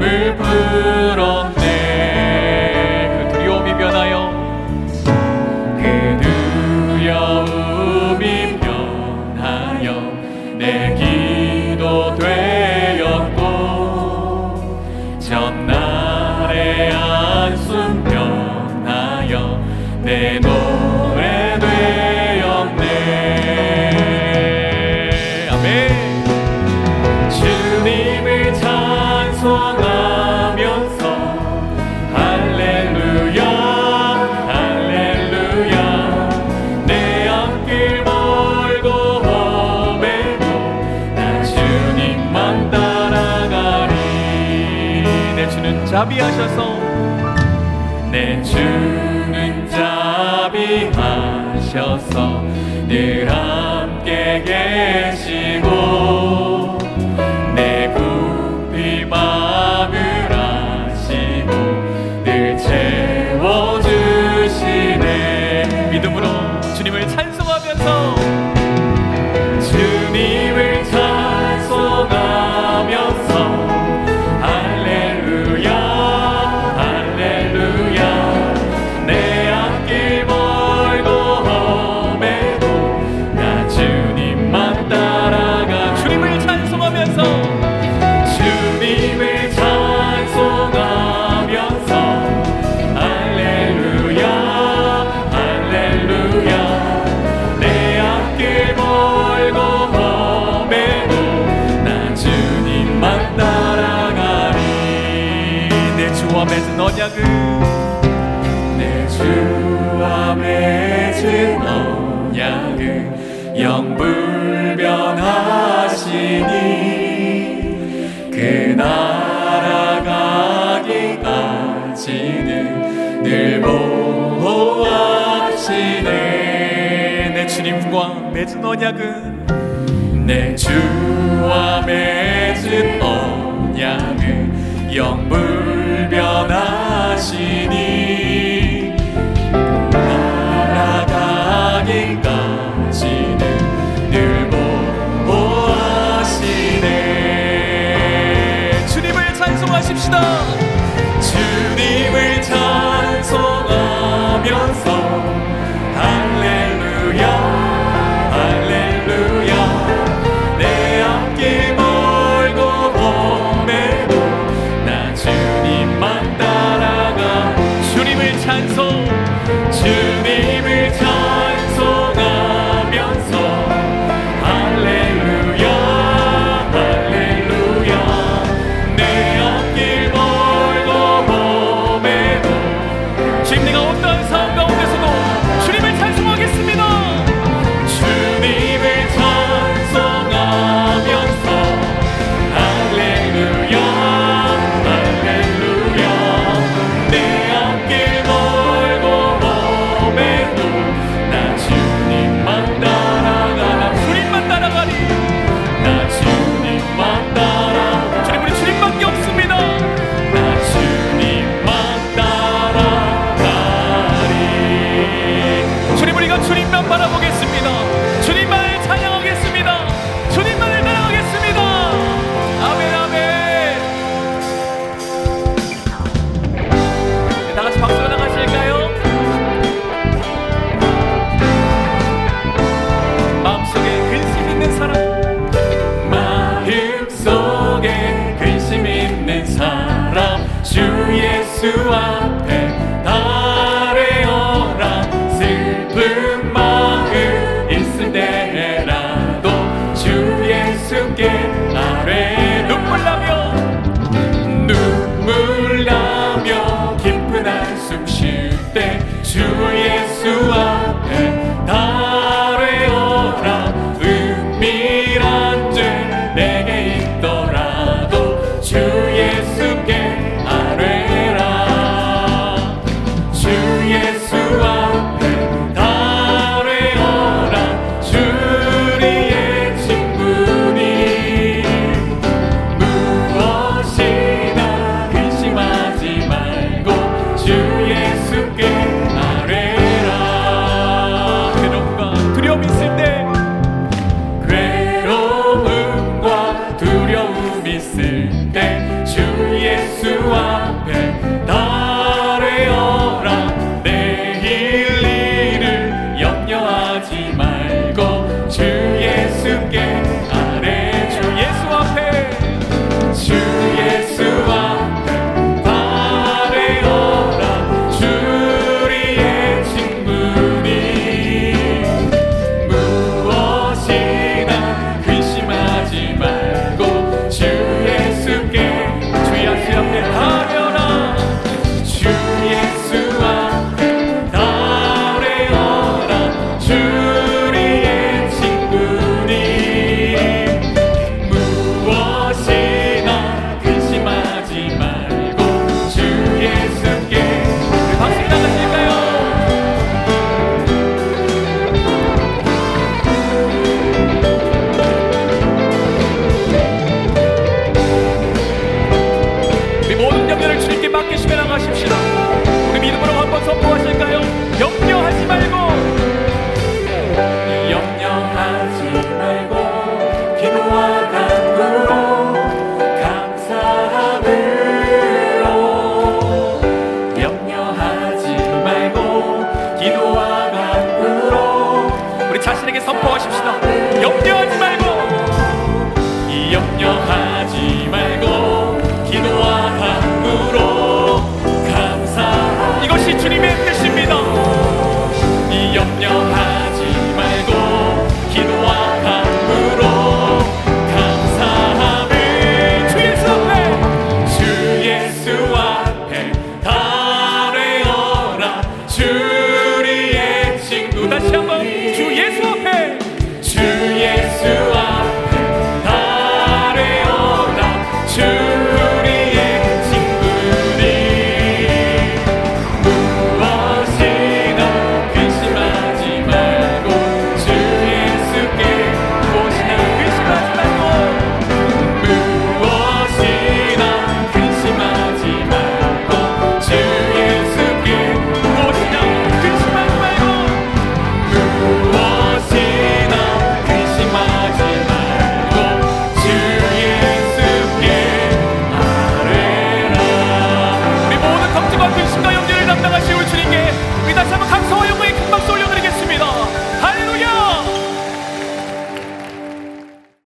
두려움을 풀었네. 그 두려움이 변하여 그 두려움이 변하여 내 기도 되었고 전날의 안순 변하여 내 노래 되었네. 아멘. 주님을 찬송하 자비하셔서 내 주는 자비하셔서 늘 함께 계시고 언약은 내 주와 맺은 언약은 영불변하시니 그 나라가기까지는 늘 보호하시네. 내 주님과 맺은 언약은 내 주와 맺은 언약은 영불 하십시다 예수 앞에 나를 어라 슬픈 마음 있을 때라도 주 예수께 나를 눈물 나며 눈물 나며 깊은 한숨 쉴 때 주 예수 앞에 나를 어라 은밀한 죄 내게 있던 두려움.